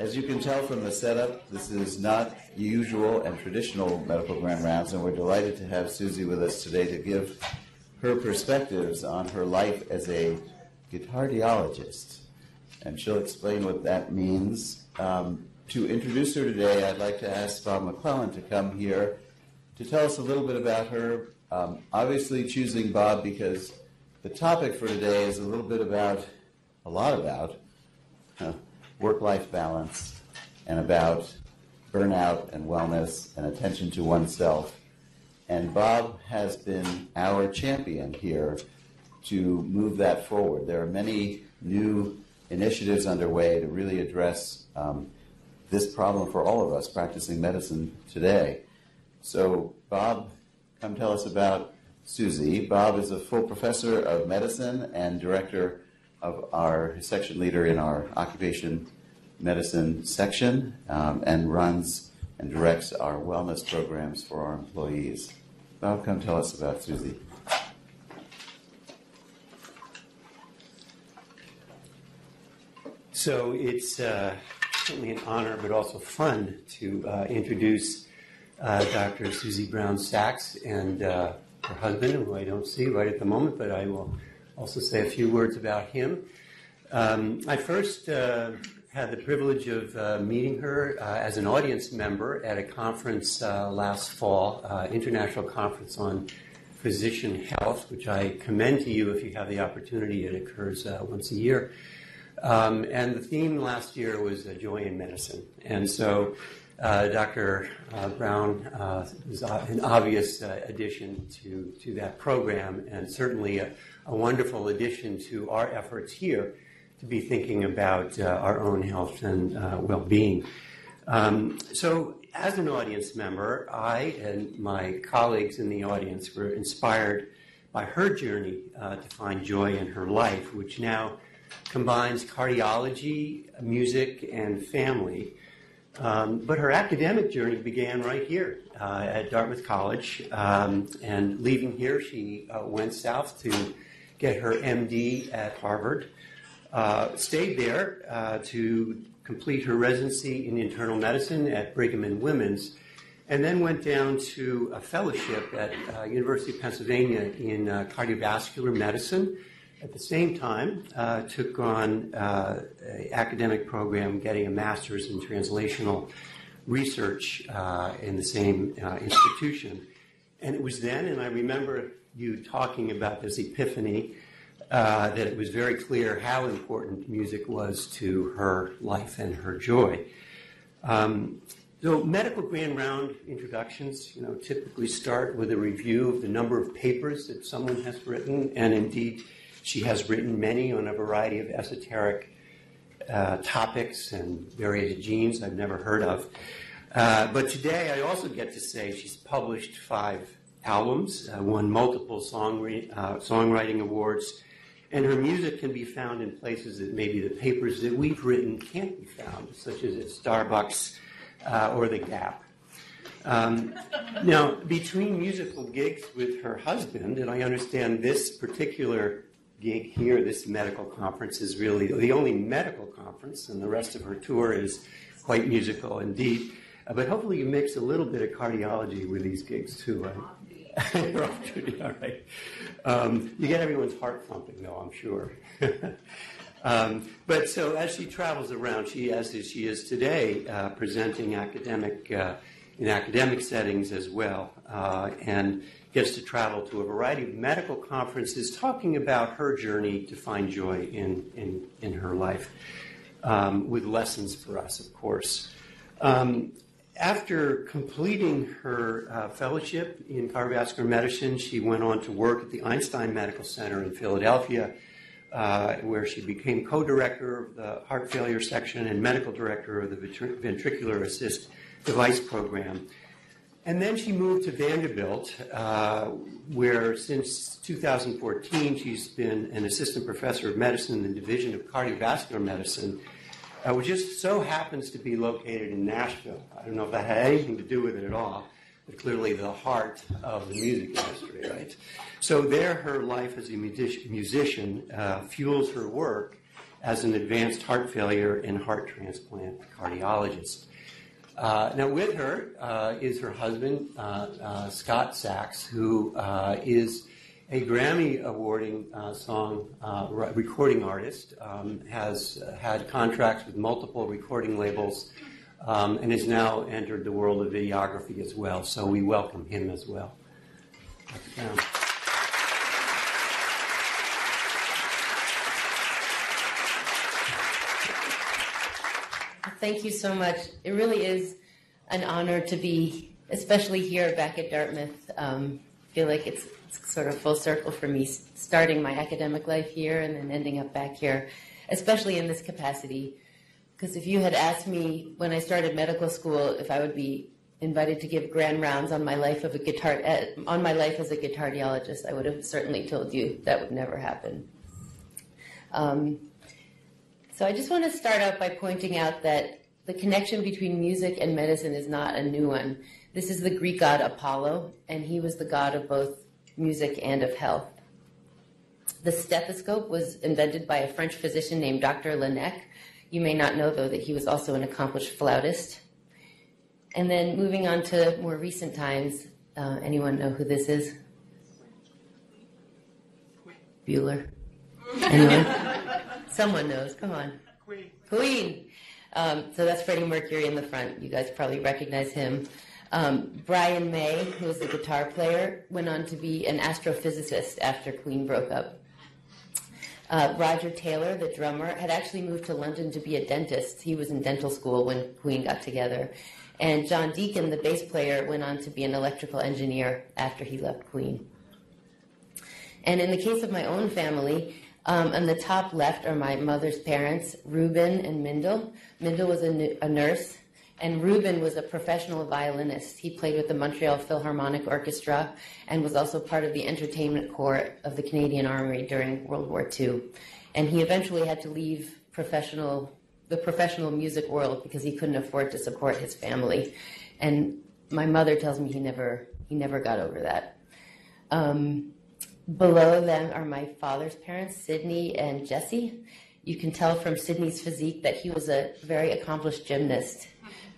as you can tell from the setup, this is not usual and traditional medical grand rounds, and we're delighted to have Susie with us today to give her perspectives on her life as a guitardiologist. And she'll explain what that means. Um, to introduce her today, I'd like to ask Bob McClellan to come here to tell us a little bit about her. Um, obviously, choosing Bob because the topic for today is a little bit about, a lot about, uh, work life balance and about burnout and wellness and attention to oneself. And Bob has been our champion here to move that forward. There are many new initiatives underway to really address um, this problem for all of us practicing medicine today. So, Bob, come tell us about Susie. Bob is a full professor of medicine and director of our section leader in our occupation medicine section um, and runs and directs our wellness programs for our employees. Bob, come tell us about Susie. So it's uh, certainly an honor, but also fun to uh, introduce uh, Dr. Susie Brown Sacks and uh, her husband, who I don't see right at the moment, but I will also say a few words about him. Um, I first uh, had the privilege of uh, meeting her as an audience member at a conference last fall, International Conference on Physician Health, which I commend to you if you have the opportunity. It occurs once a year. Um, and the theme last year was uh, joy in medicine. And so uh, Dr. Uh, Brown uh, is an obvious uh, addition to, to that program and certainly a, a, wonderful addition to our efforts here to be thinking about uh, our own health and well being. Um, so, as an audience member, I and my colleagues in the audience were inspired by her journey to find joy in her life, which now combines cardiology, music, and family. Um, but her academic journey began right here uh, at Dartmouth College. Um, and leaving here, she uh, went south to get her MD at Harvard. Uh, stayed there uh, to complete her residency in internal medicine at Brigham and Women's, and then went down to a fellowship at uh, University of Pennsylvania in uh, cardiovascular medicine at the same time, uh, took on uh, an academic program getting a master's in translational research uh, in the same uh, institution. And it was then, and I remember you talking about this epiphany, uh, that it was very clear how important music was to her life and her joy. Um, so medical grand round introductions, you know, typically start with a review of the number of papers that someone has written, and indeed she has written many on a variety of esoteric uh, topics and various genes I've never heard of. Uh, but today I also get to say she's published five albums, uh, won multiple song re- uh, songwriting awards, and her music can be found in places that maybe the papers that we've written can't be found, such as at Starbucks uh, or The Gap. Um, now, between musical gigs with her husband, and I understand this particular gig here, this medical conference is really the only medical conference, and the rest of her tour is quite musical indeed. Uh, but hopefully, you mix a little bit of cardiology with these gigs too. Right? You're off duty, all right. Um, you get everyone's heart thumping, though, I'm sure. um, but so as she travels around, she, as she is today, uh, presenting academic uh, in academic settings as well, uh, and gets to travel to a variety of medical conferences talking about her journey to find joy in, in, in her life, um, with lessons for us, of course. Um, after completing her uh, fellowship in cardiovascular medicine, she went on to work at the Einstein Medical Center in Philadelphia, uh, where she became co director of the heart failure section and medical director of the ventricular assist device program. And then she moved to Vanderbilt, uh, where since 2014 she's been an assistant professor of medicine in the Division of Cardiovascular Medicine, uh, which just so happens to be located in Nashville. I don't know if that had anything to do with it at all, but clearly the heart of the music industry, right? So there, her life as a musician uh, fuels her work as an advanced heart failure and heart transplant cardiologist. Uh, now, with her uh, is her husband, uh, uh Scott Sacks, who uh, is a Grammy awarding uh, song recording artist, um, has had contracts with multiple recording labels, um, and has now entered the world of videography as well. So we welcome him as well. Thank you so much. It really is an honor to be, especially here back at Dartmouth. Um, I feel like it's, it's sort of full circle for me, starting my academic life here and then ending up back here, especially in this capacity. Because if you had asked me when I started medical school if I would be invited to give grand rounds on my life of a guitar uh, on my life as a guitardiologist, I would have certainly told you that would never happen. Um, so I just want to start out by pointing out that the connection between music and medicine is not a new one. This is the Greek god Apollo, and he was the god of both music and of health. The stethoscope was invented by a French physician named Dr. Laennec. You may not know, though, that he was also an accomplished flautist. And then moving on to more recent times, uh, anyone know who this is? Bueller. Anyone? Someone knows. Come on. Queen. Queen. Um, so that's Freddie Mercury in the front. You guys probably recognize him. Um, Brian May, who was the guitar player, went on to be an astrophysicist after Queen broke up. Uh, Roger Taylor, the drummer, had actually moved to London to be a dentist. He was in dental school when Queen got together. And John Deacon, the bass player, went on to be an electrical engineer after he left Queen. And in the case of my own family, um, on the top left are my mother's parents, Reuben and Mindel. Mindel was a, nurse, and Reuben was a professional violinist. He played with the Montreal Philharmonic Orchestra and was also part of the entertainment corps of the Canadian Army during World War II. And he eventually had to leave professional the professional music world because he couldn't afford to support his family. And my mother tells me he never he never got over that. Um, Below them are my father's parents, Sydney and Jesse. You can tell from Sydney's physique that he was a very accomplished gymnast.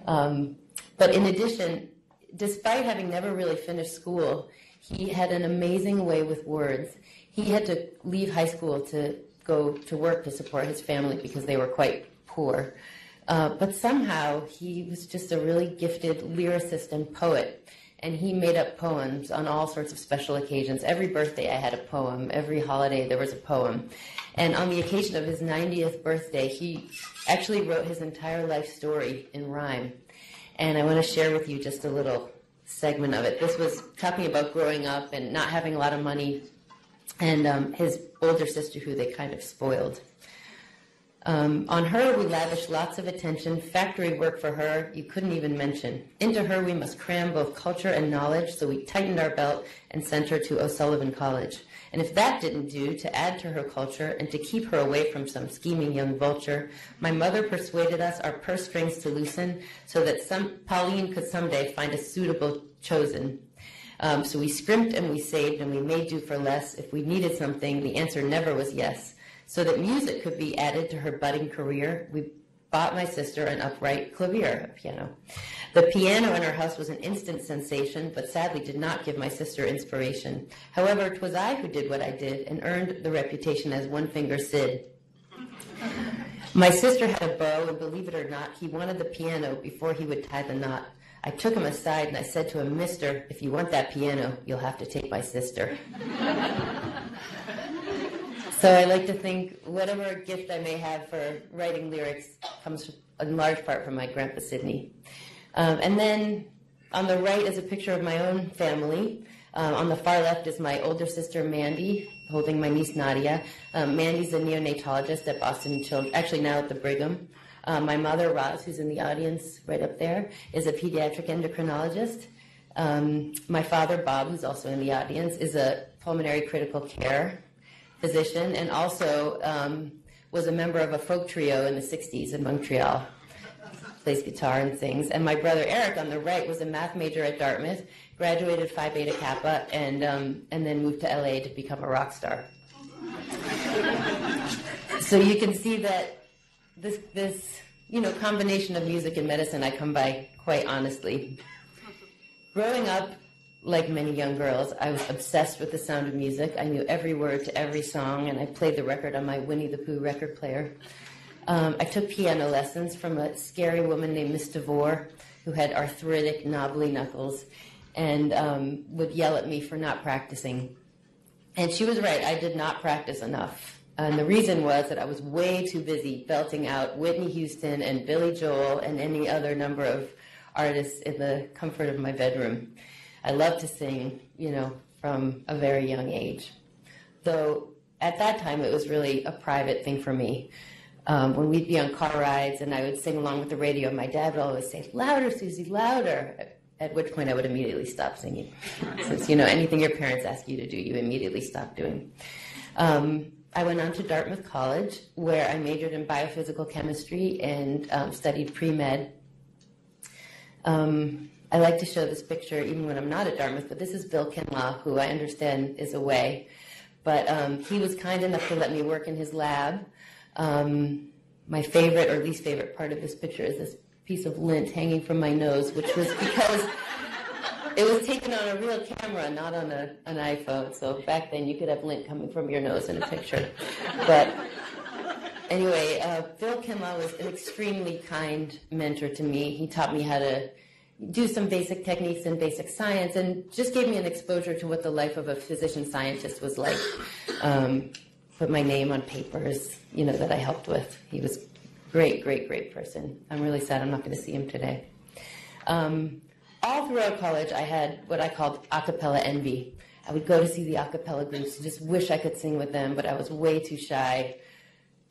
Um, but in addition, despite having never really finished school, he had an amazing way with words. He had to leave high school to go to work to support his family because they were quite poor. Uh, but somehow he was just a really gifted lyricist and poet and he made up poems on all sorts of special occasions. Every birthday I had a poem. Every holiday there was a poem. And on the occasion of his 90th birthday, he actually wrote his entire life story in rhyme. And I want to share with you just a little segment of it. This was talking about growing up and not having a lot of money, and um, his older sister, who they kind of spoiled. Um, on her, we lavished lots of attention. Factory work for her, you couldn't even mention. Into her, we must cram both culture and knowledge, so we tightened our belt and sent her to O'Sullivan College. And if that didn't do, to add to her culture and to keep her away from some scheming young vulture, my mother persuaded us our purse strings to loosen so that some Pauline could someday find a suitable chosen. Um, so we scrimped and we saved and we made do for less. If we needed something, the answer never was yes. So that music could be added to her budding career, we bought my sister an upright clavier, a piano. The piano in her house was an instant sensation, but sadly did not give my sister inspiration. However, 'twas I who did what I did and earned the reputation as One Finger Sid. My sister had a bow, and believe it or not, he wanted the piano before he would tie the knot. I took him aside and I said to him, Mister, if you want that piano, you'll have to take my sister. So I like to think whatever gift I may have for writing lyrics comes in large part from my grandpa Sidney. Um, and then on the right is a picture of my own family. Um, on the far left is my older sister Mandy holding my niece Nadia. Um, Mandy's a neonatologist at Boston Children's, actually now at the Brigham. Um, my mother, Roz, who's in the audience right up there, is a pediatric endocrinologist. Um, my father, Bob, who's also in the audience, is a pulmonary critical care physician and also um, was a member of a folk trio in the 60s in Montreal. Plays guitar and sings. And my brother Eric on the right was a math major at Dartmouth, graduated Phi Beta Kappa, and, um, and then moved to LA to become a rock star. so you can see that this this you know combination of music and medicine I come by quite honestly. Growing up, like many young girls, I was obsessed with the sound of music. I knew every word to every song, and I played the record on my Winnie the Pooh record player. Um, I took piano lessons from a scary woman named Miss DeVore, who had arthritic, knobbly knuckles, and um, would yell at me for not practicing. And she was right, I did not practice enough. And the reason was that I was way too busy belting out Whitney Houston and Billy Joel and any other number of artists in the comfort of my bedroom. I loved to sing, you know, from a very young age. Though at that time it was really a private thing for me. Um, when we'd be on car rides and I would sing along with the radio, my dad would always say, Louder, Susie, louder. At which point I would immediately stop singing. Since, you know, anything your parents ask you to do, you immediately stop doing. Um, I went on to Dartmouth College, where I majored in biophysical chemistry and um, studied pre med. Um, I like to show this picture even when I'm not at Dartmouth, but this is Bill Kinlaw, who I understand is away. But um, he was kind enough to let me work in his lab. Um, my favorite or least favorite part of this picture is this piece of lint hanging from my nose, which was because it was taken on a real camera, not on a, an iPhone. So back then you could have lint coming from your nose in a picture. But anyway, uh, Bill Kinlaw was an extremely kind mentor to me. He taught me how to do some basic techniques in basic science and just gave me an exposure to what the life of a physician scientist was like. Um, put my name on papers, you know, that I helped with. He was great, great, great person. I'm really sad I'm not going to see him today. Um, all throughout college, I had what I called a cappella envy. I would go to see the a cappella groups, just wish I could sing with them, but I was way too shy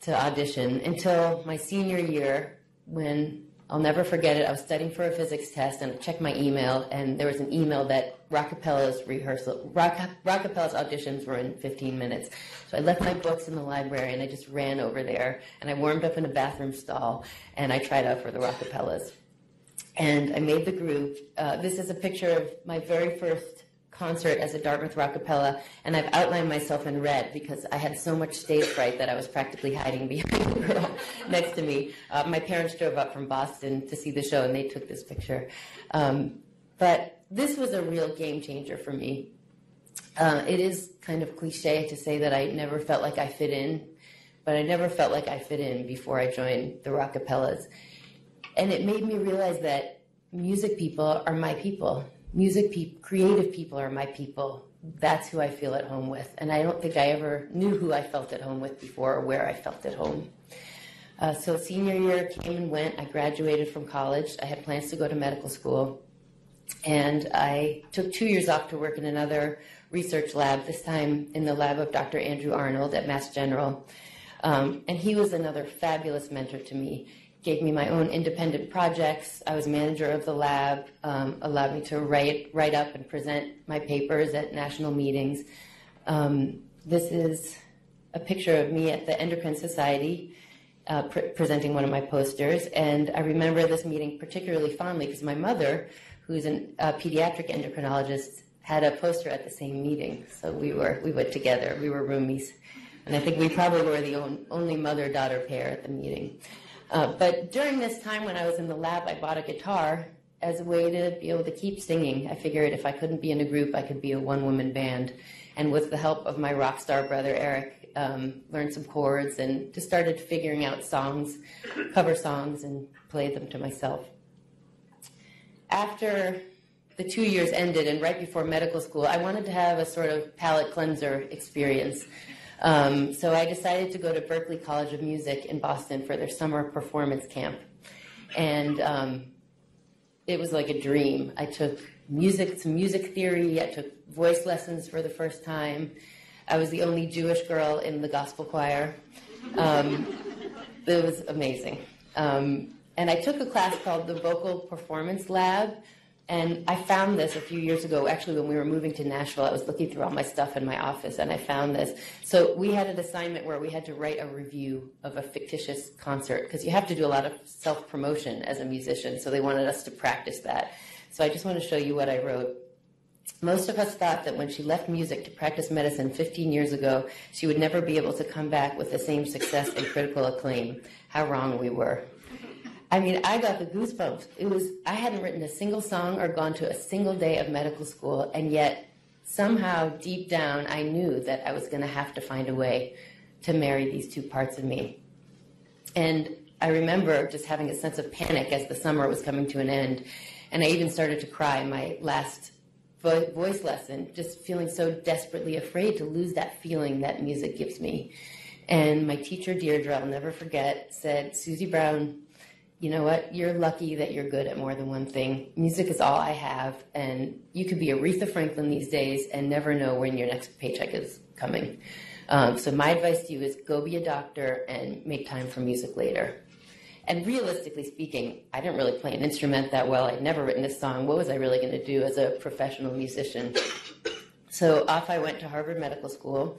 to audition until my senior year when I'll never forget it. I was studying for a physics test and I checked my email and there was an email that Rockapella's rehearsal, Rock, Rockapella's auditions were in 15 minutes. So I left my books in the library and I just ran over there and I warmed up in a bathroom stall and I tried out for the Rockapellas. And I made the group. Uh, this is a picture of my very first concert as a Dartmouth Rockapella, and I've outlined myself in red because I had so much stage fright that I was practically hiding behind the girl next to me. Uh, my parents drove up from Boston to see the show, and they took this picture. Um, but this was a real game changer for me. Uh, it is kind of cliche to say that I never felt like I fit in, but I never felt like I fit in before I joined the Rockapellas. And it made me realize that music people are my people music people, creative people are my people. That's who I feel at home with. And I don't think I ever knew who I felt at home with before or where I felt at home. Uh, so senior year came and went. I graduated from college. I had plans to go to medical school. And I took two years off to work in another research lab, this time in the lab of Dr. Andrew Arnold at Mass General. Um, and he was another fabulous mentor to me gave me my own independent projects. I was manager of the lab, um, allowed me to write, write up and present my papers at national meetings. Um, this is a picture of me at the Endocrine Society uh, pre- presenting one of my posters. And I remember this meeting particularly fondly because my mother, who's a pediatric endocrinologist, had a poster at the same meeting. So we were we went together. We were roomies. And I think we probably were the on, only mother-daughter pair at the meeting. Uh, but during this time when I was in the lab, I bought a guitar as a way to be able to keep singing. I figured if I couldn't be in a group, I could be a one woman band. And with the help of my rock star brother Eric, um, learned some chords and just started figuring out songs, cover songs, and played them to myself. After the two years ended and right before medical school, I wanted to have a sort of palate cleanser experience. Um, so I decided to go to Berklee College of Music in Boston for their summer performance camp. And um, it was like a dream. I took music, some music theory, I took voice lessons for the first time. I was the only Jewish girl in the gospel choir. Um, it was amazing. Um, and I took a class called the Vocal Performance Lab, and I found this a few years ago, actually, when we were moving to Nashville. I was looking through all my stuff in my office and I found this. So we had an assignment where we had to write a review of a fictitious concert because you have to do a lot of self promotion as a musician. So they wanted us to practice that. So I just want to show you what I wrote. Most of us thought that when she left music to practice medicine 15 years ago, she would never be able to come back with the same success and critical acclaim. How wrong we were. I mean, I got the goosebumps. It was, I hadn't written a single song or gone to a single day of medical school, and yet somehow deep down I knew that I was going to have to find a way to marry these two parts of me. And I remember just having a sense of panic as the summer was coming to an end. And I even started to cry my last vo- voice lesson, just feeling so desperately afraid to lose that feeling that music gives me. And my teacher, Deirdre, I'll never forget, said, Susie Brown, you know what? You're lucky that you're good at more than one thing. Music is all I have, and you could be Aretha Franklin these days and never know when your next paycheck is coming. Um, so my advice to you is go be a doctor and make time for music later. And realistically speaking, I didn't really play an instrument that well. I'd never written a song. What was I really going to do as a professional musician? So off I went to Harvard Medical School,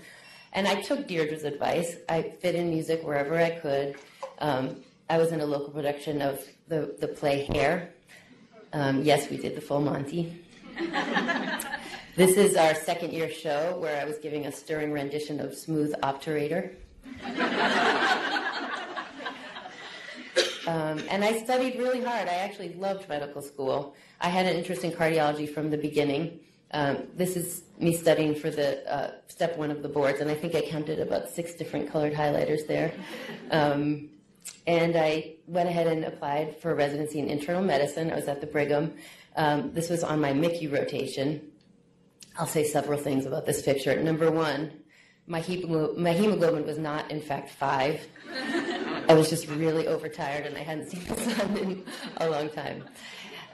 and I took Deirdre's advice. I fit in music wherever I could. Um, I was in a local production of the, the play Hair. Um, yes, we did the full Monty. this is our second year show where I was giving a stirring rendition of Smooth Obturator. Um, and I studied really hard. I actually loved medical school. I had an interest in cardiology from the beginning. Um, this is me studying for the uh, step one of the boards, and I think I counted about six different colored highlighters there. Um, and I went ahead and applied for residency in internal medicine. I was at the Brigham. Um, this was on my Mickey rotation. I'll say several things about this picture. Number one, my, hemo- my hemoglobin was not, in fact, five. I was just really overtired and I hadn't seen the sun in a long time.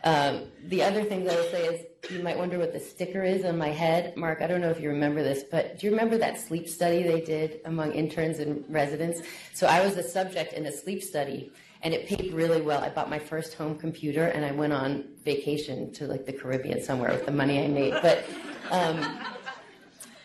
Um, the other thing that I'll say is you might wonder what the sticker is on my head. Mark, I don't know if you remember this, but do you remember that sleep study they did among interns and residents? So I was a subject in a sleep study and it paid really well. I bought my first home computer and I went on vacation to like the Caribbean somewhere with the money I made. But um,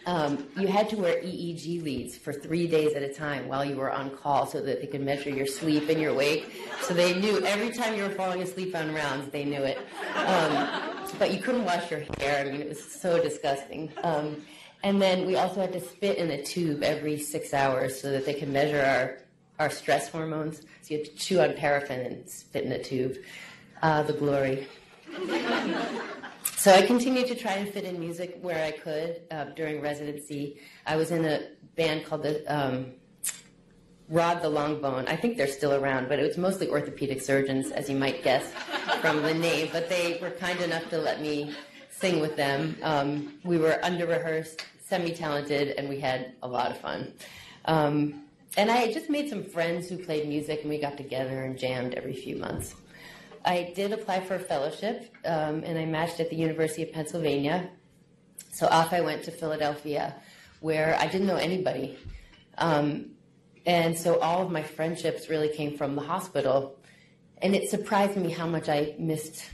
um, you had to wear EEG leads for three days at a time while you were on call so that they could measure your sleep and your wake. So they knew every time you were falling asleep on rounds, they knew it. Um, but you couldn't wash your hair. I mean, it was so disgusting. Um, and then we also had to spit in a tube every six hours so that they could measure our, our stress hormones. So you had to chew on paraffin and spit in a tube. Uh, the glory. So I continued to try and fit in music where I could uh, during residency. I was in a band called the um, Rod the Longbone. I think they're still around, but it was mostly orthopedic surgeons, as you might guess from the name. But they were kind enough to let me sing with them. Um, we were under rehearsed, semi talented, and we had a lot of fun. Um, and I just made some friends who played music, and we got together and jammed every few months. I did apply for a fellowship, um, and I matched at the University of Pennsylvania. So off I went to Philadelphia, where I didn't know anybody. Um, and so all of my friendships really came from the hospital. And it surprised me how much I missed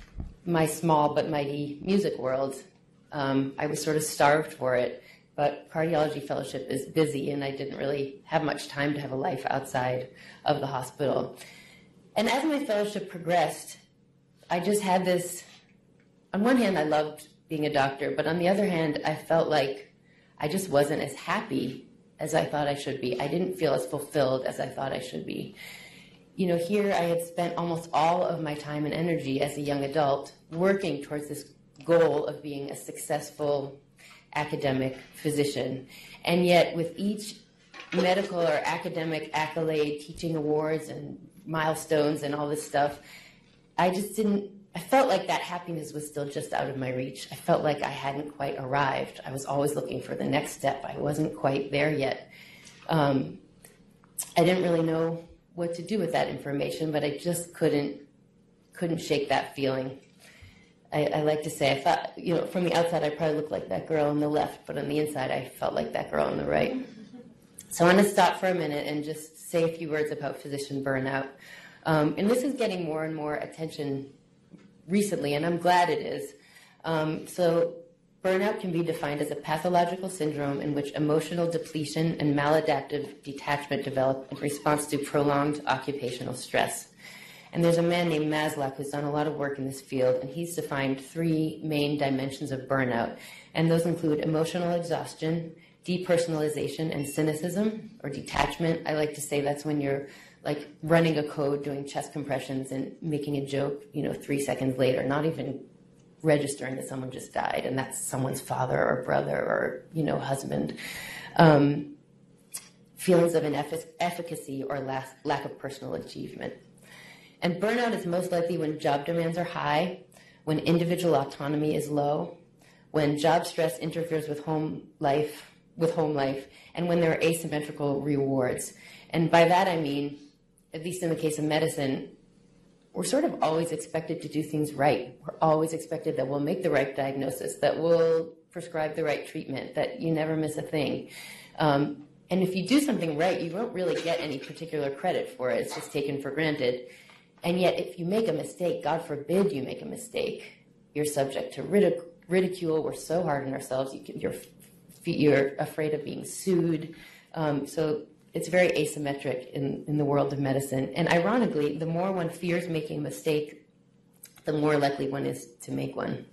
my small but mighty music world. Um, I was sort of starved for it, but cardiology fellowship is busy, and I didn't really have much time to have a life outside of the hospital. And as my fellowship progressed, I just had this. On one hand, I loved being a doctor, but on the other hand, I felt like I just wasn't as happy as I thought I should be. I didn't feel as fulfilled as I thought I should be. You know, here I had spent almost all of my time and energy as a young adult working towards this goal of being a successful academic physician. And yet, with each medical or academic accolade, teaching awards, and milestones and all this stuff, I just didn't. I felt like that happiness was still just out of my reach. I felt like I hadn't quite arrived. I was always looking for the next step. I wasn't quite there yet. Um, I didn't really know what to do with that information, but I just couldn't couldn't shake that feeling. I, I, like to say I thought, you know, from the outside I probably looked like that girl on the left, but on the inside I felt like that girl on the right. So I'm going to stop for a minute and just say a few words about physician burnout. Um, and this is getting more and more attention recently, and I'm glad it is. Um, so, burnout can be defined as a pathological syndrome in which emotional depletion and maladaptive detachment develop in response to prolonged occupational stress. And there's a man named Maslach who's done a lot of work in this field, and he's defined three main dimensions of burnout. And those include emotional exhaustion, depersonalization, and cynicism or detachment. I like to say that's when you're like running a code, doing chest compressions, and making a joke, you know, three seconds later, not even registering that someone just died, and that's someone's father or brother or, you know, husband. Um, feelings of inefficacy or lack, lack of personal achievement. And burnout is most likely when job demands are high, when individual autonomy is low, when job stress interferes with home life, with home life, and when there are asymmetrical rewards. And by that I mean, at least in the case of medicine, we're sort of always expected to do things right. We're always expected that we'll make the right diagnosis, that we'll prescribe the right treatment, that you never miss a thing. Um, and if you do something right, you won't really get any particular credit for it. It's just taken for granted. And yet, if you make a mistake, God forbid you make a mistake, you're subject to ridic- ridicule. We're so hard on ourselves. You can, you're, you're afraid of being sued. Um, so it's very asymmetric in, in the world of medicine. And ironically, the more one fears making a mistake, the more likely one is to make one.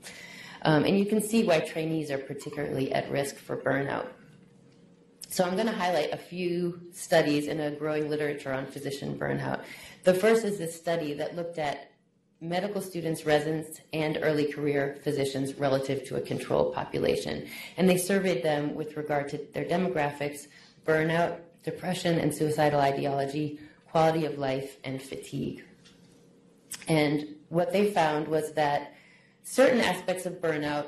Um, and you can see why trainees are particularly at risk for burnout. So I'm going to highlight a few studies in a growing literature on physician burnout. The first is this study that looked at medical students, residents, and early career physicians relative to a control population. And they surveyed them with regard to their demographics, burnout, depression and suicidal ideology, quality of life, and fatigue. And what they found was that certain aspects of burnout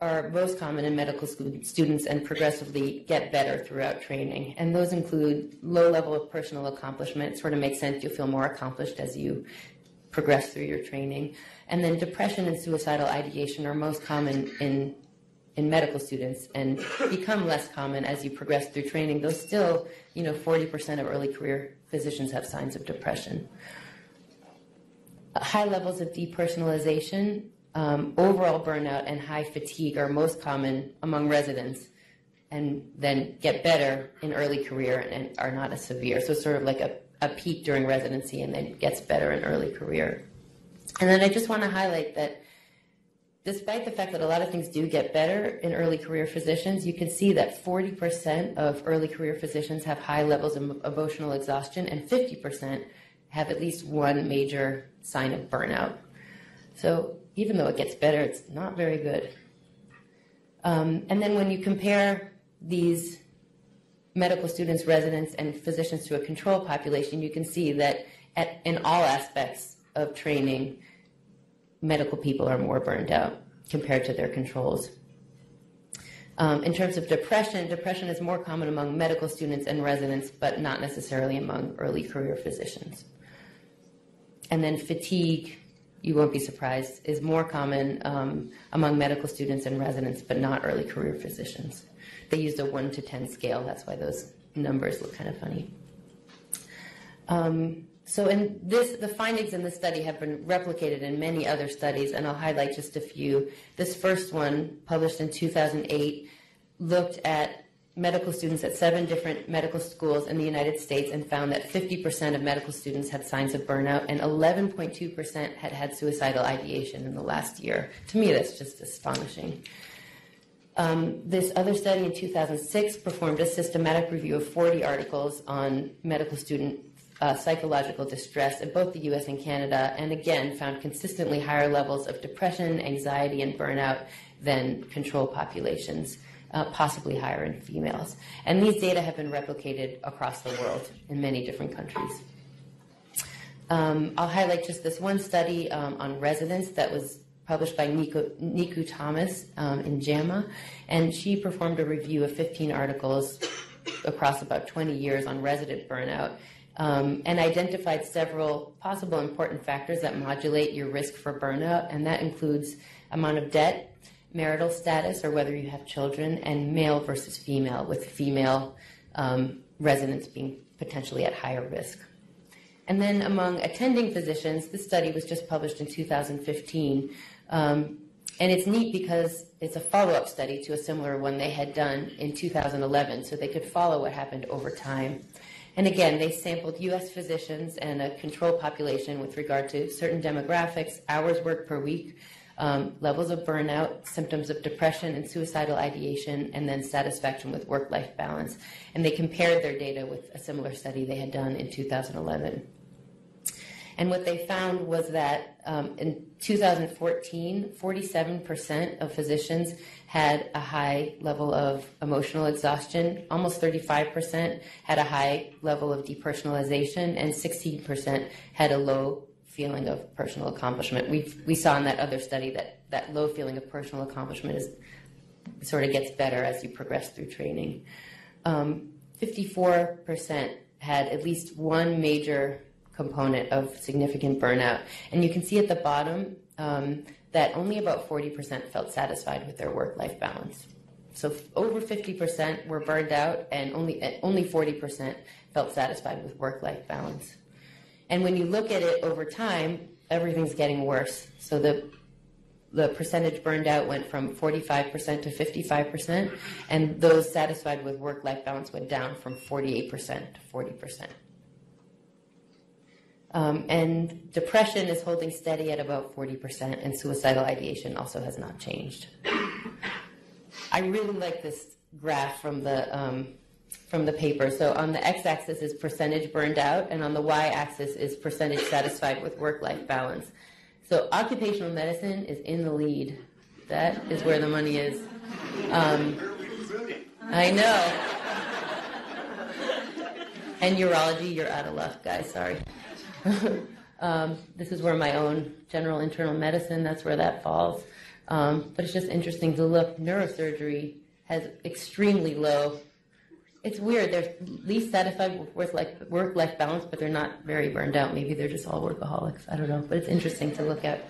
are most common in medical students and progressively get better throughout training. And those include low level of personal accomplishment, sort of makes sense, you'll feel more accomplished as you progress through your training. And then depression and suicidal ideation are most common in in medical students and become less common as you progress through training, though still, you know, 40% of early career physicians have signs of depression. High levels of depersonalization, um, overall burnout, and high fatigue are most common among residents and then get better in early career and are not as severe. So, sort of like a, a peak during residency and then gets better in early career. And then I just want to highlight that despite the fact that a lot of things do get better in early career physicians, you can see that 40% of early career physicians have high levels of emotional exhaustion and 50% have at least one major sign of burnout. So even though it gets better, it's not very good. Um, and then when you compare these medical students, residents, and physicians to a control population, you can see that at, in all aspects of training, medical people are more burned out compared to their controls. Um, in terms of depression, depression is more common among medical students and residents, but not necessarily among early career physicians. And then fatigue, you won't be surprised, is more common um, among medical students and residents, but not early career physicians. They used a 1 to 10 scale, that's why those numbers look kind of funny. Um, so in this, the findings in this study have been replicated in many other studies, and I'll highlight just a few. This first one, published in 2008, looked at medical students at seven different medical schools in the United States and found that 50% of medical students had signs of burnout and 11.2% had had suicidal ideation in the last year. To me, that's just astonishing. Um, this other study in 2006 performed a systematic review of 40 articles on medical student uh, psychological distress in both the US and Canada, and again found consistently higher levels of depression, anxiety, and burnout than control populations, uh, possibly higher in females. And these data have been replicated across the world in many different countries. Um, I'll highlight just this one study um, on residents that was published by Nico, Niku Thomas um, in JAMA, and she performed a review of 15 articles across about 20 years on resident burnout um, and identified several possible important factors that modulate your risk for burnout, and that includes amount of debt, marital status, or whether you have children, and male versus female, with female um, residents being potentially at higher risk. And then among attending physicians, this study was just published in 2015. Um, and it's neat because it's a follow up study to a similar one they had done in 2011, so they could follow what happened over time. And again, they sampled U.S. physicians and a control population with regard to certain demographics, hours worked per week, um, levels of burnout, symptoms of depression and suicidal ideation, and then satisfaction with work life balance. And they compared their data with a similar study they had done in 2011. And what they found was that um, in 2014, 47% of physicians had a high level of emotional exhaustion, almost 35% had a high level of depersonalization, and 16% had a low feeling of personal accomplishment. We we saw in that other study that that low feeling of personal accomplishment is sort of gets better as you progress through training. Um, 54% had at least one major component of significant burnout. And you can see at the bottom um, that only about 40% felt satisfied with their work life balance. So over 50% were burned out, and only, only 40% felt satisfied with work life balance. And when you look at it over time, everything's getting worse. So the the percentage burned out went from 45% to 55%, and those satisfied with work life balance went down from 48% to 40%. Um, and depression is holding steady at about 40%, and suicidal ideation also has not changed. I really like this graph from the um, from the paper. So on the x-axis is percentage burned out, and on the y-axis is percentage satisfied with work-life balance. So occupational medicine is in the lead. That is where the money is. Um, I know. And urology, you're out of luck, guys. Sorry. um, this is where my own general internal medicine, that's where that falls. Um, but it's just interesting to look. Neurosurgery has extremely low. It's weird. They're least satisfied with work life balance, but they're not very burned out. Maybe they're just all workaholics. I don't know. But it's interesting to look at.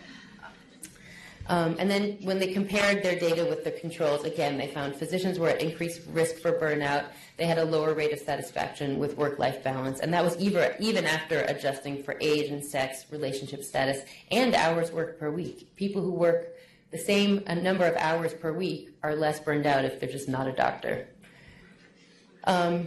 Um, and then when they compared their data with the controls, again, they found physicians were at increased risk for burnout. They had a lower rate of satisfaction with work-life balance, and that was even, even after adjusting for age and sex, relationship status, and hours worked per week. People who work the same a number of hours per week are less burned out if they're just not a doctor. Um,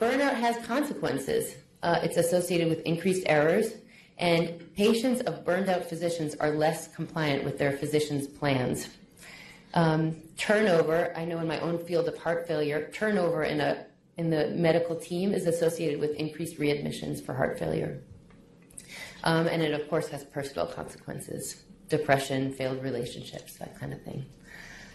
burnout has consequences. Uh, it's associated with increased errors, and patients of burned out physicians are less compliant with their physician's plans. Um, turnover, I know in my own field of heart failure, turnover in a in the medical team is associated with increased readmissions for heart failure. Um, and it, of course, has personal consequences depression, failed relationships, that kind of thing.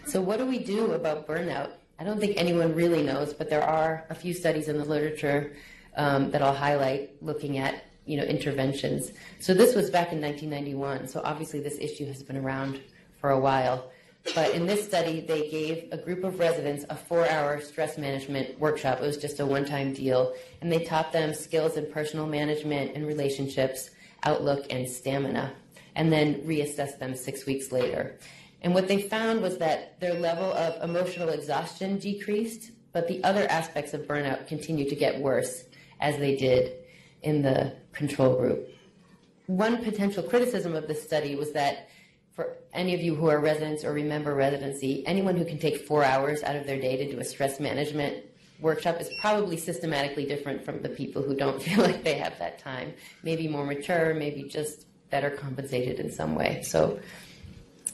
So, what do we do about burnout? I don't think anyone really knows, but there are a few studies in the literature um, that I'll highlight looking at you know interventions. So this was back in 1991. So obviously this issue has been around for a while. But in this study, they gave a group of residents a four-hour stress management workshop. It was just a one-time deal, and they taught them skills in personal management and relationships, outlook, and stamina, and then reassessed them six weeks later. And what they found was that their level of emotional exhaustion decreased, but the other aspects of burnout continued to get worse as they did in the control group. One potential criticism of this study was that for any of you who are residents or remember residency, anyone who can take four hours out of their day to do a stress management workshop is probably systematically different from the people who don't feel like they have that time. Maybe more mature, maybe just better compensated in some way. So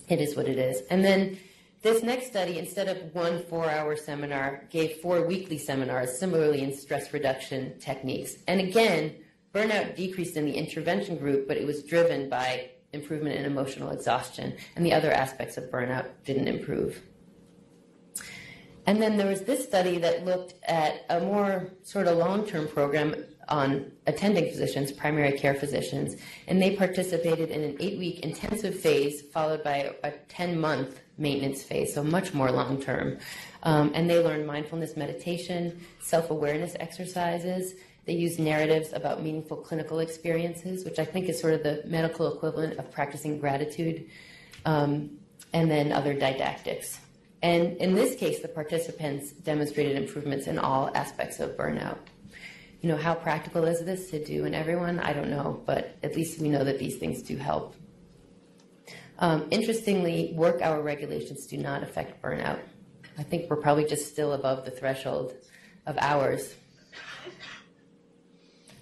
it is what it is. And then this next study, instead of one four hour seminar, gave four weekly seminars, similarly in stress reduction techniques. And again, burnout decreased in the intervention group, but it was driven by improvement in emotional exhaustion, and the other aspects of burnout didn't improve. And then there was this study that looked at a more sort of long term program on attending physicians, primary care physicians, and they participated in an eight week intensive phase followed by a 10 month maintenance phase, so much more long term. Um, and they learn mindfulness meditation, self awareness exercises. They use narratives about meaningful clinical experiences, which I think is sort of the medical equivalent of practicing gratitude, um, and then other didactics. And in this case, the participants demonstrated improvements in all aspects of burnout you know, how practical is this to do in everyone? I don't know, but at least we know that these things do help. Um, interestingly, work hour regulations do not affect burnout. I think we're probably just still above the threshold of hours.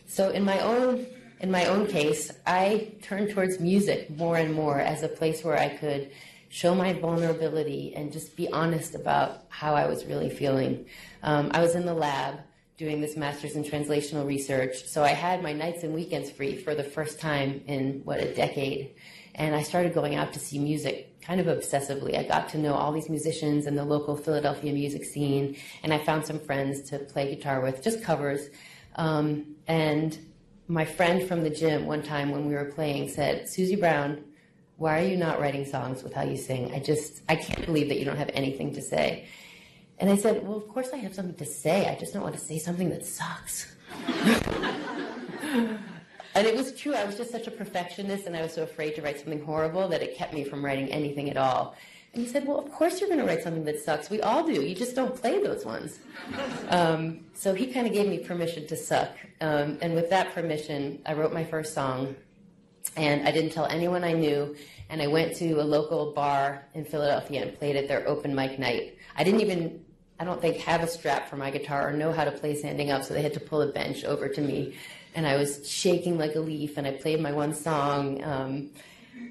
So in my own in my own case, I turned towards music more and more as a place where I could show my vulnerability and just be honest about how I was really feeling. Um, I was in the lab doing this master's in translational research, so I had my nights and weekends free for the first time in what a decade. And I started going out to see music kind of obsessively. I got to know all these musicians in the local Philadelphia music scene, and I found some friends to play guitar with, just covers. Um, and my friend from the gym one time when we were playing said, Susie Brown, why are you not writing songs with how you sing? I just, I can't believe that you don't have anything to say. And I said, well, of course I have something to say. I just don't want to say something that sucks. and it was true. I was just such a perfectionist and I was so afraid to write something horrible that it kept me from writing anything at all. And he said, Well, of course you're going to write something that sucks. We all do. You just don't play those ones. Um, so he kind of gave me permission to suck. Um, and with that permission, I wrote my first song. And I didn't tell anyone I knew. And I went to a local bar in Philadelphia and played at their open mic night. I didn't even, I don't think, have a strap for my guitar or know how to play standing up, so they had to pull a bench over to me. And I was shaking like a leaf, and I played my one song. Um,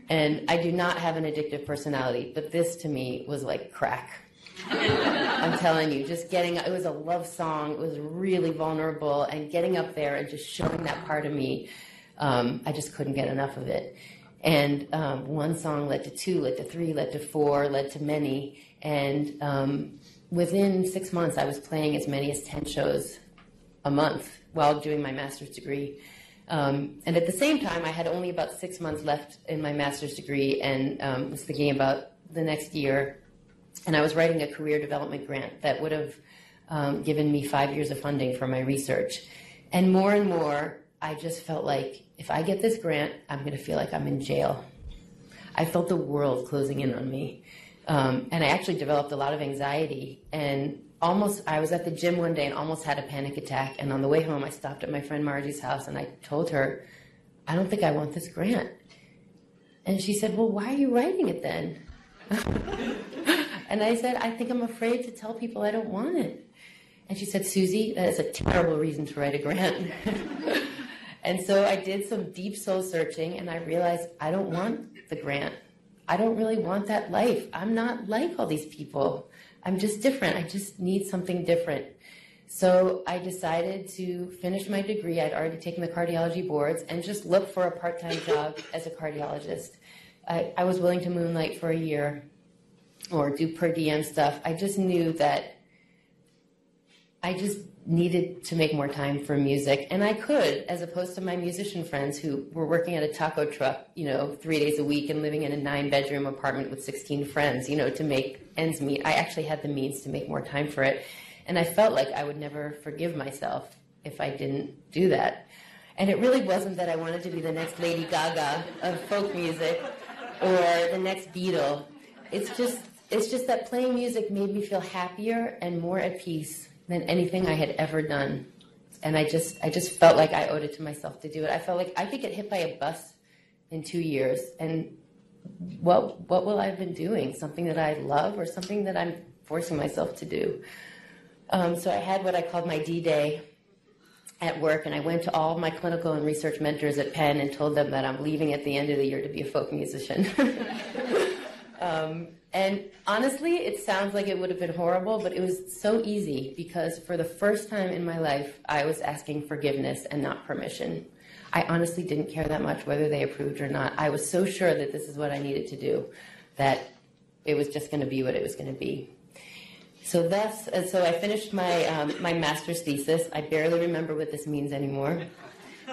and I do not have an addictive personality, but this to me was like crack. I'm telling you, just getting, it was a love song. It was really vulnerable and getting up there and just showing that part of me, um, I just couldn't get enough of it. And um, one song led to two, led to three, led to four, led to many. And um, within six months, I was playing as many as 10 shows a month while doing my master's degree. Um, and at the same time, I had only about six months left in my master's degree and um, was thinking about the next year. And I was writing a career development grant that would have um, given me five years of funding for my research. And more and more, I just felt like if I get this grant, I'm going to feel like I'm in jail. I felt the world closing in on me. Um, and I actually developed a lot of anxiety. And almost, I was at the gym one day and almost had a panic attack. And on the way home, I stopped at my friend Margie's house and I told her, I don't think I want this grant. And she said, Well, why are you writing it then? and I said, I think I'm afraid to tell people I don't want it. And she said, Susie, that is a terrible reason to write a grant. and so I did some deep soul searching and I realized I don't want the grant. I don't really want that life. I'm not like all these people. I'm just different. I just need something different. So I decided to finish my degree. I'd already taken the cardiology boards and just look for a part time job as a cardiologist. I, I was willing to moonlight for a year or do per diem stuff. I just knew that I just needed to make more time for music, and I could, as opposed to my musician friends who were working at a taco truck, you know, three days a week and living in a nine-bedroom apartment with 16 friends, you know, to make ends meet. I actually had the means to make more time for it, and I felt like I would never forgive myself if I didn't do that. And it really wasn't that I wanted to be the next Lady Gaga of folk music or the next Beatle. It's just it's just that playing music made me feel happier and more at peace than anything I had ever done. And I just, I just felt like I owed it to myself to do it. I felt like I could get hit by a bus in two years, and what, what will I have been doing? Something that I love or something that I'm forcing myself to do? Um, so I had what I called my D Day at work, and I went to all my clinical and research mentors at Penn and told them that I'm leaving at the end of the year to be a folk musician. um, and honestly, it sounds like it would have been horrible, but it was so easy because for the first time in my life, I was asking forgiveness and not permission. I honestly didn't care that much whether they approved or not. I was so sure that this is what I needed to do that it was just going to be what it was going to be. So that's so I finished my um, my master's thesis. I barely remember what this means anymore.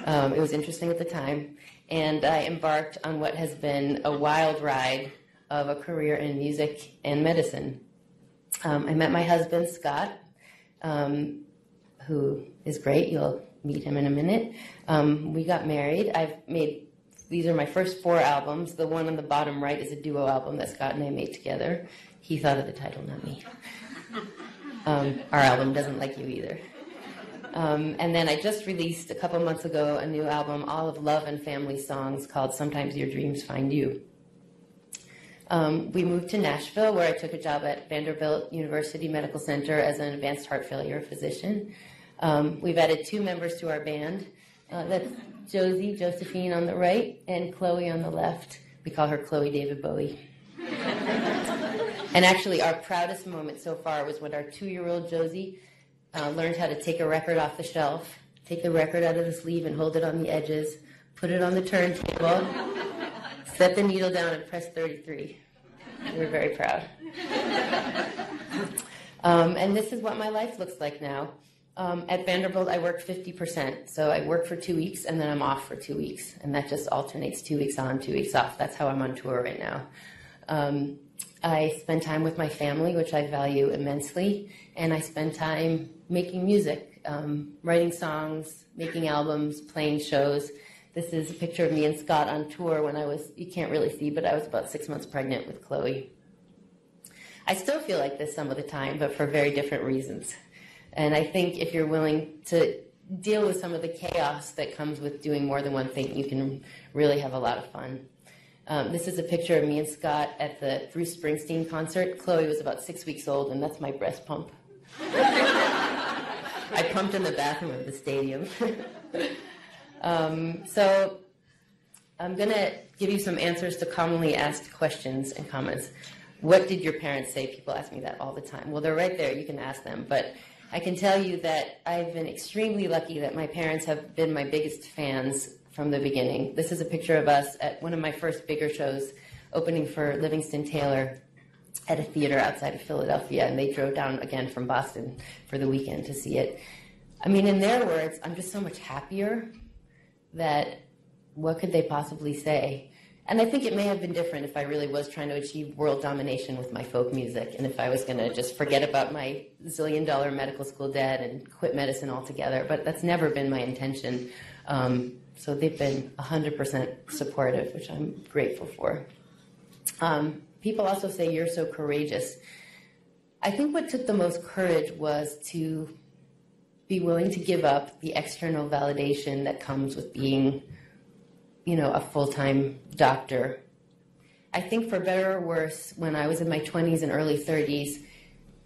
Um, it was interesting at the time, and I embarked on what has been a wild ride of a career in music and medicine. Um, I met my husband, Scott, um, who is great. You'll meet him in a minute. Um, we got married. I've made these are my first four albums. The one on the bottom right is a duo album that Scott and I made together. He thought of the title, not me. Um, our album doesn't like you either. Um, and then I just released a couple months ago a new album, all of love and family songs called Sometimes Your Dreams Find You. Um, we moved to Nashville, where I took a job at Vanderbilt University Medical Center as an advanced heart failure physician. Um, we've added two members to our band. Uh, that's Josie, Josephine on the right, and Chloe on the left. We call her Chloe David Bowie. and actually, our proudest moment so far was when our two year old Josie uh, learned how to take a record off the shelf, take the record out of the sleeve and hold it on the edges, put it on the turntable, set the needle down, and press 33. We're very proud. Um, and this is what my life looks like now. Um, at Vanderbilt, I work 50%. So I work for two weeks and then I'm off for two weeks. And that just alternates two weeks on, two weeks off. That's how I'm on tour right now. Um, I spend time with my family, which I value immensely. And I spend time making music, um, writing songs, making albums, playing shows. This is a picture of me and Scott on tour when I was, you can't really see, but I was about six months pregnant with Chloe. I still feel like this some of the time, but for very different reasons. And I think if you're willing to deal with some of the chaos that comes with doing more than one thing, you can really have a lot of fun. Um, this is a picture of me and Scott at the Bruce Springsteen concert. Chloe was about six weeks old, and that's my breast pump. I pumped in the bathroom of the stadium. um, so I'm going to give you some answers to commonly asked questions and comments. What did your parents say? People ask me that all the time. Well, they're right there. You can ask them. But I can tell you that I've been extremely lucky that my parents have been my biggest fans from the beginning. This is a picture of us at one of my first bigger shows, opening for Livingston Taylor at a theater outside of Philadelphia, and they drove down again from Boston for the weekend to see it. I mean, in their words, I'm just so much happier that what could they possibly say? And I think it may have been different if I really was trying to achieve world domination with my folk music and if I was going to just forget about my zillion dollar medical school debt and quit medicine altogether. But that's never been my intention. Um, so they've been 100% supportive, which I'm grateful for. Um, people also say you're so courageous. I think what took the most courage was to be willing to give up the external validation that comes with being you know, a full time doctor. I think for better or worse, when I was in my 20s and early 30s,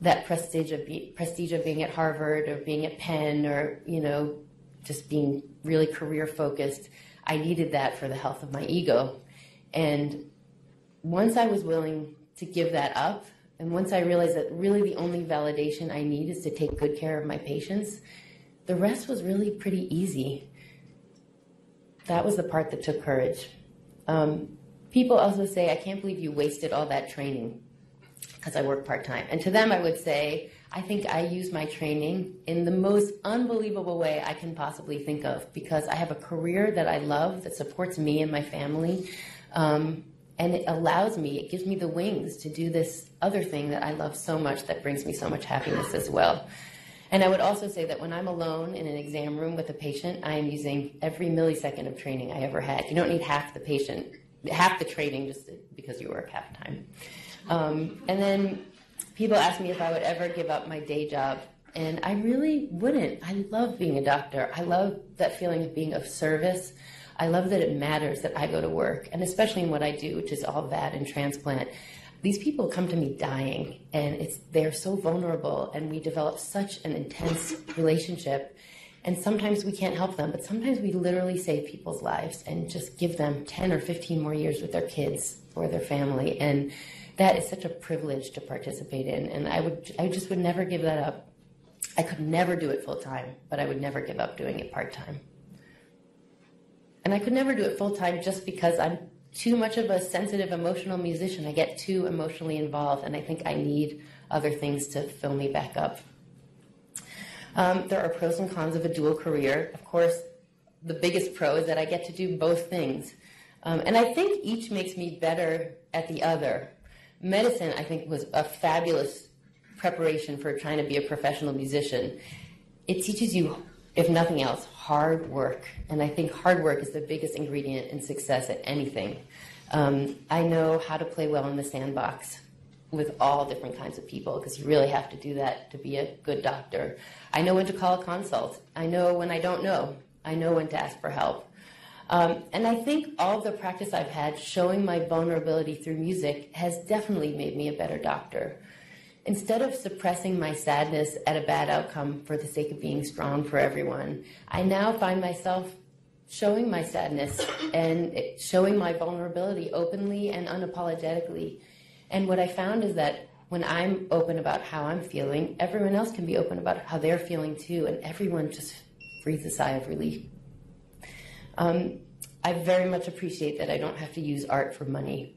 that prestige of, be, prestige of being at Harvard or being at Penn or, you know, just being really career focused, I needed that for the health of my ego. And once I was willing to give that up, and once I realized that really the only validation I need is to take good care of my patients, the rest was really pretty easy that was the part that took courage. Um, people also say, I can't believe you wasted all that training because I work part time. And to them, I would say, I think I use my training in the most unbelievable way I can possibly think of because I have a career that I love that supports me and my family. Um, and it allows me, it gives me the wings to do this other thing that I love so much that brings me so much happiness as well. And I would also say that when I'm alone in an exam room with a patient, I am using every millisecond of training I ever had. You don't need half the patient, half the training just because you work half time. Um, and then people ask me if I would ever give up my day job. And I really wouldn't. I love being a doctor. I love that feeling of being of service. I love that it matters that I go to work, and especially in what I do, which is all VAD and transplant. These people come to me dying and it's they're so vulnerable and we develop such an intense relationship and sometimes we can't help them but sometimes we literally save people's lives and just give them 10 or 15 more years with their kids or their family and that is such a privilege to participate in and i would i just would never give that up. I could never do it full time but i would never give up doing it part time and i could never do it full time just because i'm too much of a sensitive, emotional musician. I get too emotionally involved, and I think I need other things to fill me back up. Um, there are pros and cons of a dual career. Of course, the biggest pro is that I get to do both things. Um, and I think each makes me better at the other. Medicine, I think, was a fabulous preparation for trying to be a professional musician. It teaches you if nothing else, hard work. And I think hard work is the biggest ingredient in success at anything. Um, I know how to play well in the sandbox with all different kinds of people because you really have to do that to be a good doctor. I know when to call a consult. I know when I don't know. I know when to ask for help. Um, and I think all the practice I've had showing my vulnerability through music has definitely made me a better doctor. Instead of suppressing my sadness at a bad outcome for the sake of being strong for everyone, I now find myself showing my sadness and showing my vulnerability openly and unapologetically. And what I found is that when I'm open about how I'm feeling, everyone else can be open about how they're feeling too, and everyone just breathes a sigh of relief. Um, I very much appreciate that I don't have to use art for money.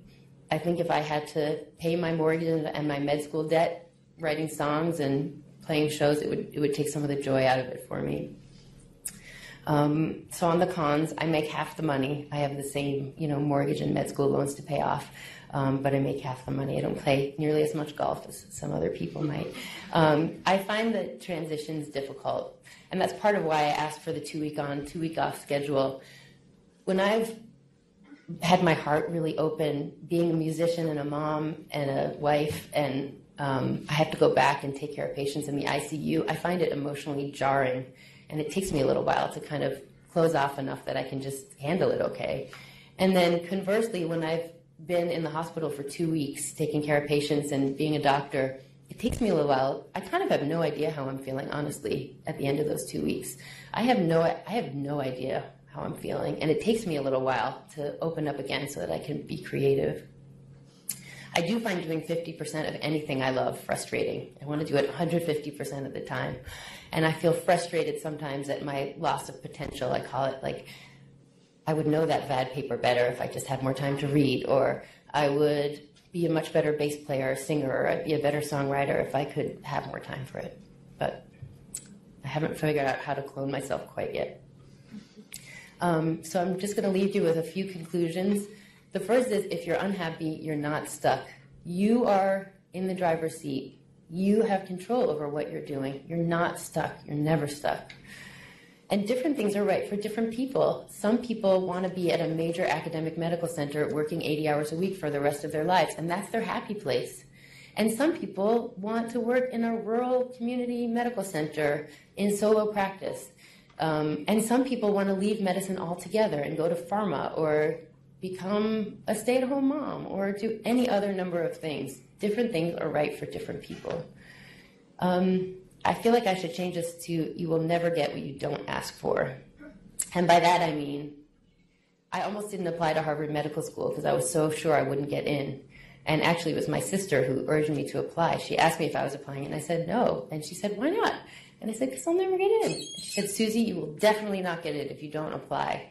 I think if I had to pay my mortgage and my med school debt, writing songs and playing shows, it would it would take some of the joy out of it for me. Um, so on the cons, I make half the money. I have the same, you know, mortgage and med school loans to pay off, um, but I make half the money. I don't play nearly as much golf as some other people might. Um, I find the transitions difficult, and that's part of why I asked for the two week on, two week off schedule. When I've had my heart really open, being a musician and a mom and a wife, and um, I have to go back and take care of patients in the ICU, I find it emotionally jarring and it takes me a little while to kind of close off enough that I can just handle it okay. And then conversely, when I've been in the hospital for two weeks taking care of patients and being a doctor, it takes me a little while. I kind of have no idea how I'm feeling, honestly, at the end of those two weeks. I have no, I have no idea how I'm feeling, and it takes me a little while to open up again so that I can be creative. I do find doing 50% of anything I love frustrating. I want to do it 150% of the time. And I feel frustrated sometimes at my loss of potential. I call it like, I would know that VAD paper better if I just had more time to read, or I would be a much better bass player or singer, or I'd be a better songwriter if I could have more time for it. But I haven't figured out how to clone myself quite yet. Um, so I'm just going to leave you with a few conclusions. The first is if you're unhappy, you're not stuck. You are in the driver's seat. You have control over what you're doing. You're not stuck. You're never stuck. And different things are right for different people. Some people want to be at a major academic medical center working 80 hours a week for the rest of their lives, and that's their happy place. And some people want to work in a rural community medical center in solo practice. Um, and some people want to leave medicine altogether and go to pharma or become a stay at home mom or do any other number of things. Different things are right for different people. Um, I feel like I should change this to you will never get what you don't ask for. And by that I mean, I almost didn't apply to Harvard Medical School because I was so sure I wouldn't get in. And actually, it was my sister who urged me to apply. She asked me if I was applying, and I said no. And she said, Why not? And I said, Because I'll never get in. She said, Susie, you will definitely not get it if you don't apply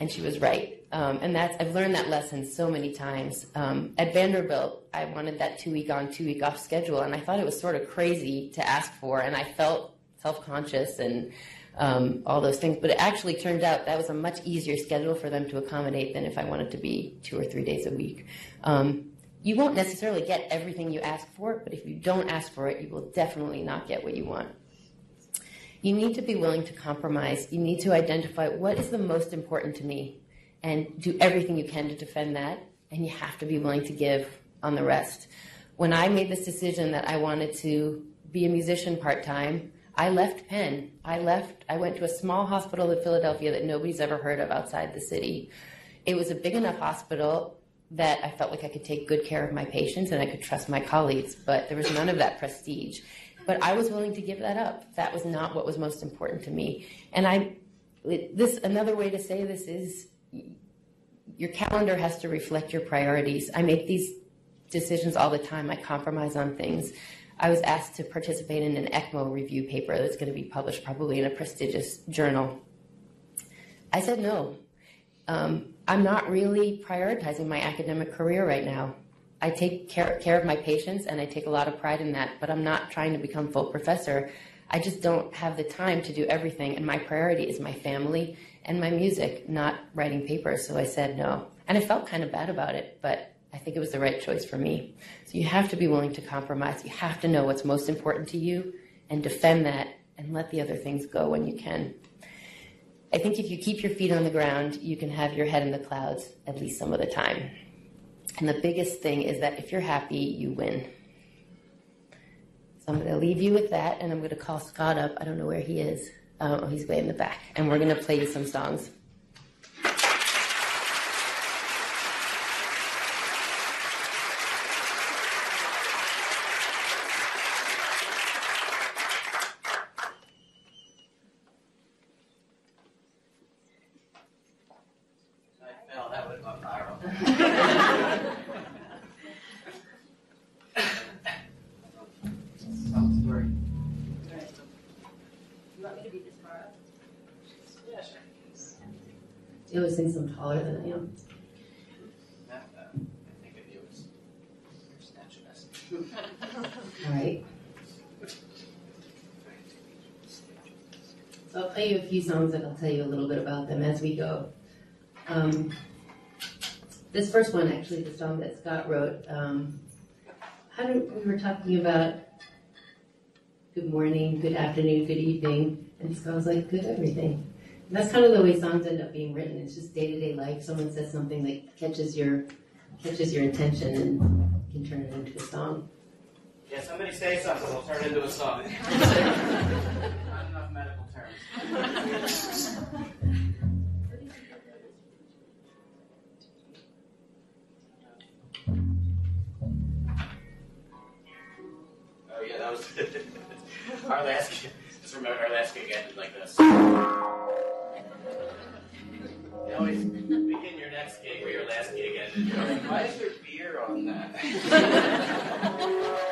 and she was right. Um, and that's I've learned that lesson so many times. Um, at Vanderbilt, I wanted that two week on, two week off schedule, and I thought it was sort of crazy to ask for, and I felt self conscious and um, all those things. But it actually turned out that was a much easier schedule for them to accommodate than if I wanted to be two or three days a week. Um, you won't necessarily get everything you ask for, but if you don't ask for it, you will definitely not get what you want. You need to be willing to compromise. You need to identify what is the most important to me and do everything you can to defend that. And you have to be willing to give on the rest. When I made this decision that I wanted to be a musician part time, I left Penn. I left, I went to a small hospital in Philadelphia that nobody's ever heard of outside the city. It was a big enough hospital that I felt like I could take good care of my patients and I could trust my colleagues, but there was none of that prestige. But I was willing to give that up. That was not what was most important to me. And I, this another way to say this is, your calendar has to reflect your priorities. I make these decisions all the time. I compromise on things. I was asked to participate in an ECMO review paper that's going to be published probably in a prestigious journal. I said no. Um, I'm not really prioritizing my academic career right now. I take care, care of my patients and I take a lot of pride in that, but I'm not trying to become full professor. I just don't have the time to do everything, and my priority is my family and my music, not writing papers. So I said no. And I felt kind of bad about it, but I think it was the right choice for me. So you have to be willing to compromise. You have to know what's most important to you and defend that and let the other things go when you can. I think if you keep your feet on the ground, you can have your head in the clouds at least some of the time. And the biggest thing is that if you're happy, you win. So I'm going to leave you with that, and I'm going to call Scott up. I don't know where he is. Uh, oh, he's way in the back. And we're going to play you some songs. want me to be here tomorrow? Yeah. You always think I'm taller than I am. Not, I think of you as your snatch best. All right. So I'll play you a few songs and I'll tell you a little bit about them as we go. Um, this first one, actually, the song that Scott wrote, um, how did, we were talking about good morning, good afternoon, good evening and was like, good everything. And that's kind of the way songs end up being written. It's just day to day life. Someone says something that catches your catches your attention and can turn it into a song. Yeah, somebody say something, we'll turn it into a song. Not enough medical terms. Oh yeah, that was our last. Just remember our last gig ended like this. You always begin your next gig where your last gig ended. You're like, why is there beer on that?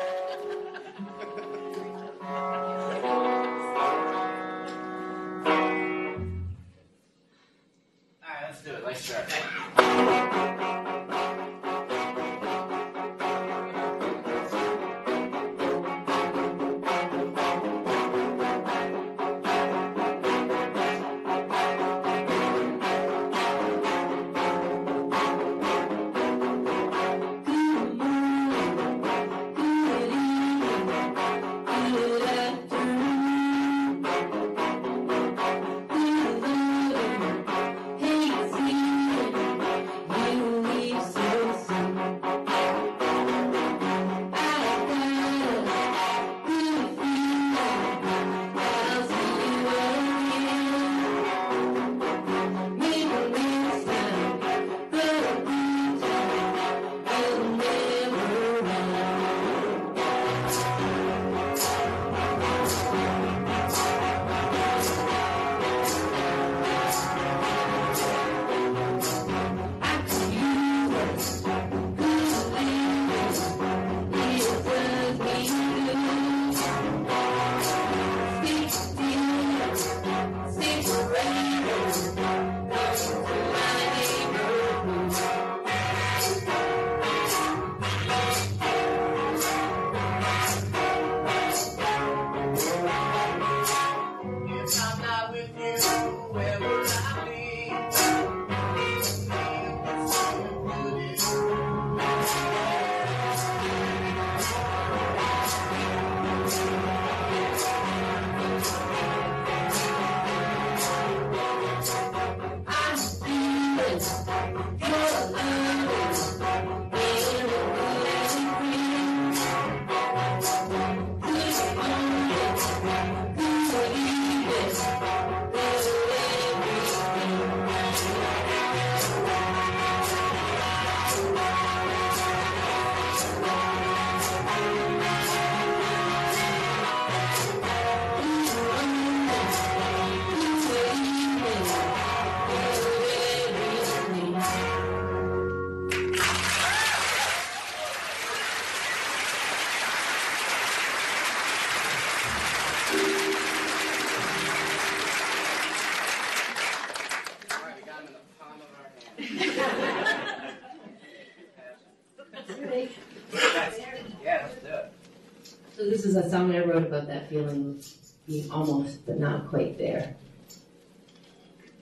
is a song I wrote about that feeling of being almost but not quite there.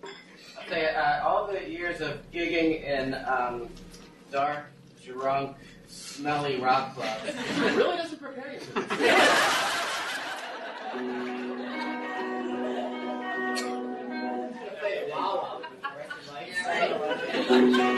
I'll tell you, uh, all the years of gigging in um, dark, drunk, smelly rock clubs it really doesn't prepare you for this. I'll you,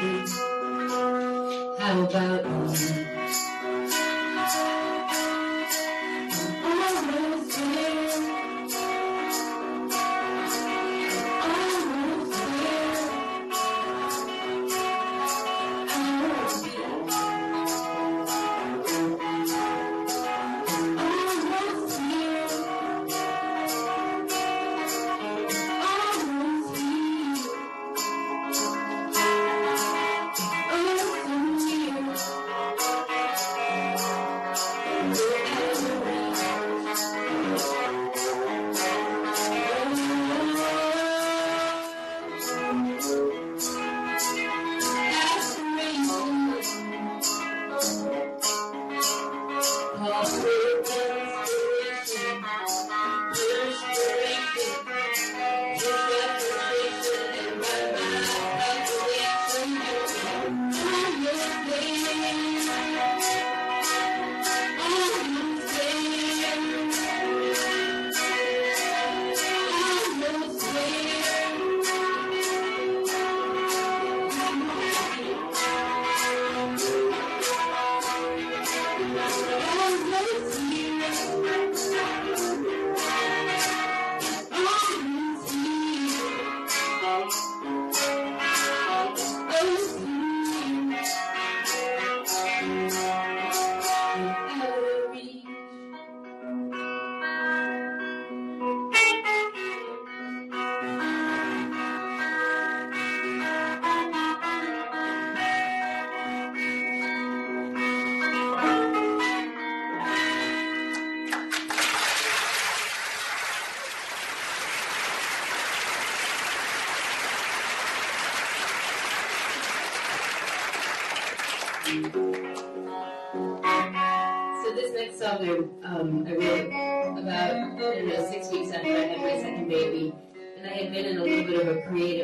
How about you?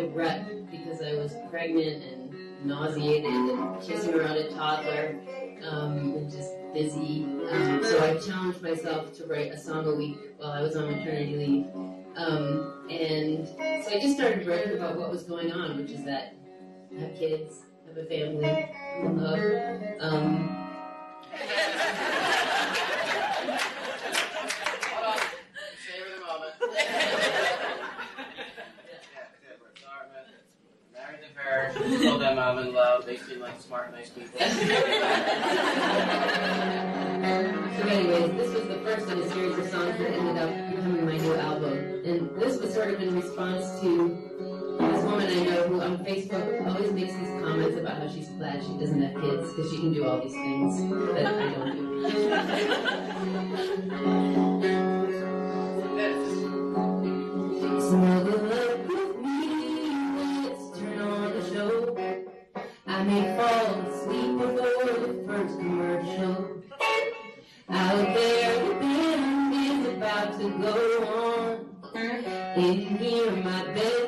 Rut because I was pregnant and nauseated and kissing around a toddler um, and just busy. Um, so I challenged myself to write a song a week while I was on maternity leave. Um, and so I just started writing about what was going on, which is that I have kids, have a family, I'm love. Um, Hold on. Savor the moment. yeah, good. We're sorry, man. Married to her. Told them I'm in love. They seem like smart, nice people. So anyways, this was the first in a series of songs that ended up becoming my new album. And this was sort of in response to this woman I know who on Facebook always makes these comments about how she's glad she doesn't have kids because she can do all these things that I don't do. Out there, the band is about to go on. In here, my bedtime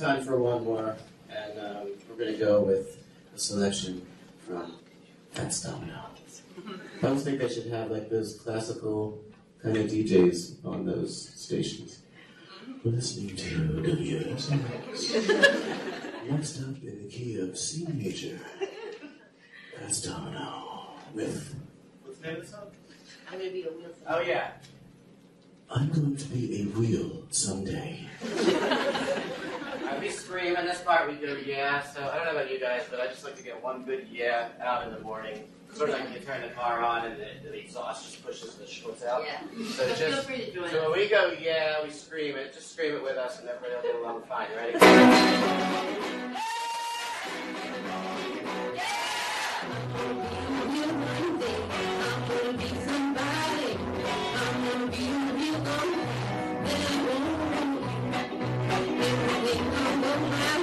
time for one more, and um, we're going to go with a selection from Fats Domino. I always think they should have like those classical kind of DJs on those stations. We're listening to WSMX. Next up in the key of C major, Fats Domino with. What's the name of the song? I'm gonna be a wheel. Oh, yeah. I'm going to be a wheel someday. We scream, and this part we go yeah. So I don't know about you guys, but I just like to get one good yeah out in the morning. Sort of like you turn the car on and the, the exhaust just pushes the schmutz out. Yeah. So So feel just free to join so when we go yeah, we scream it. Just scream it with us, and everybody will get along fine. Ready? Working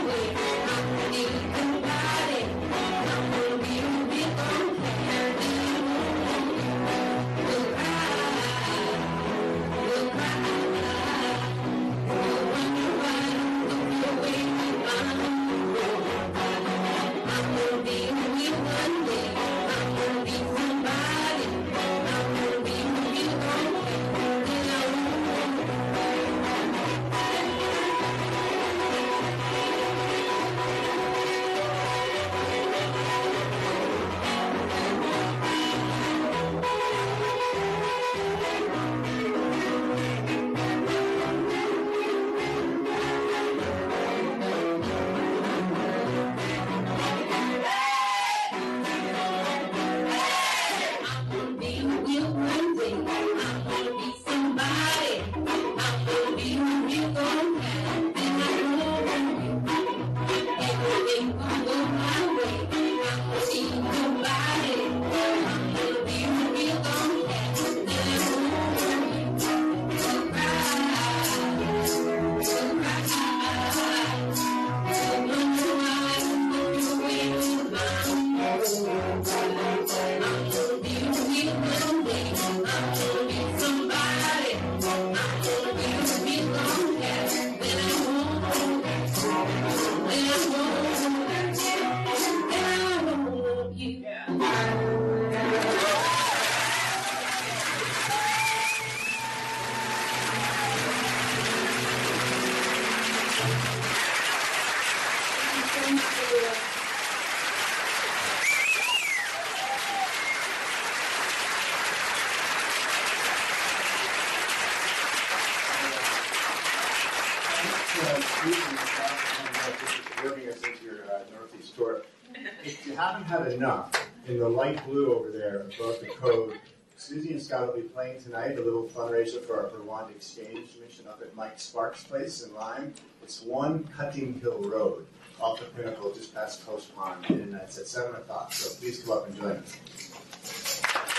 enough, in the light blue over there above the code, Susie and Scott will be playing tonight a little fundraiser for our Vermont Exchange mission up at Mike Sparks' place in Lyme. It's one Cutting Hill Road off the pinnacle just past Post Pond, and it's at 7 o'clock, so please come up and join us.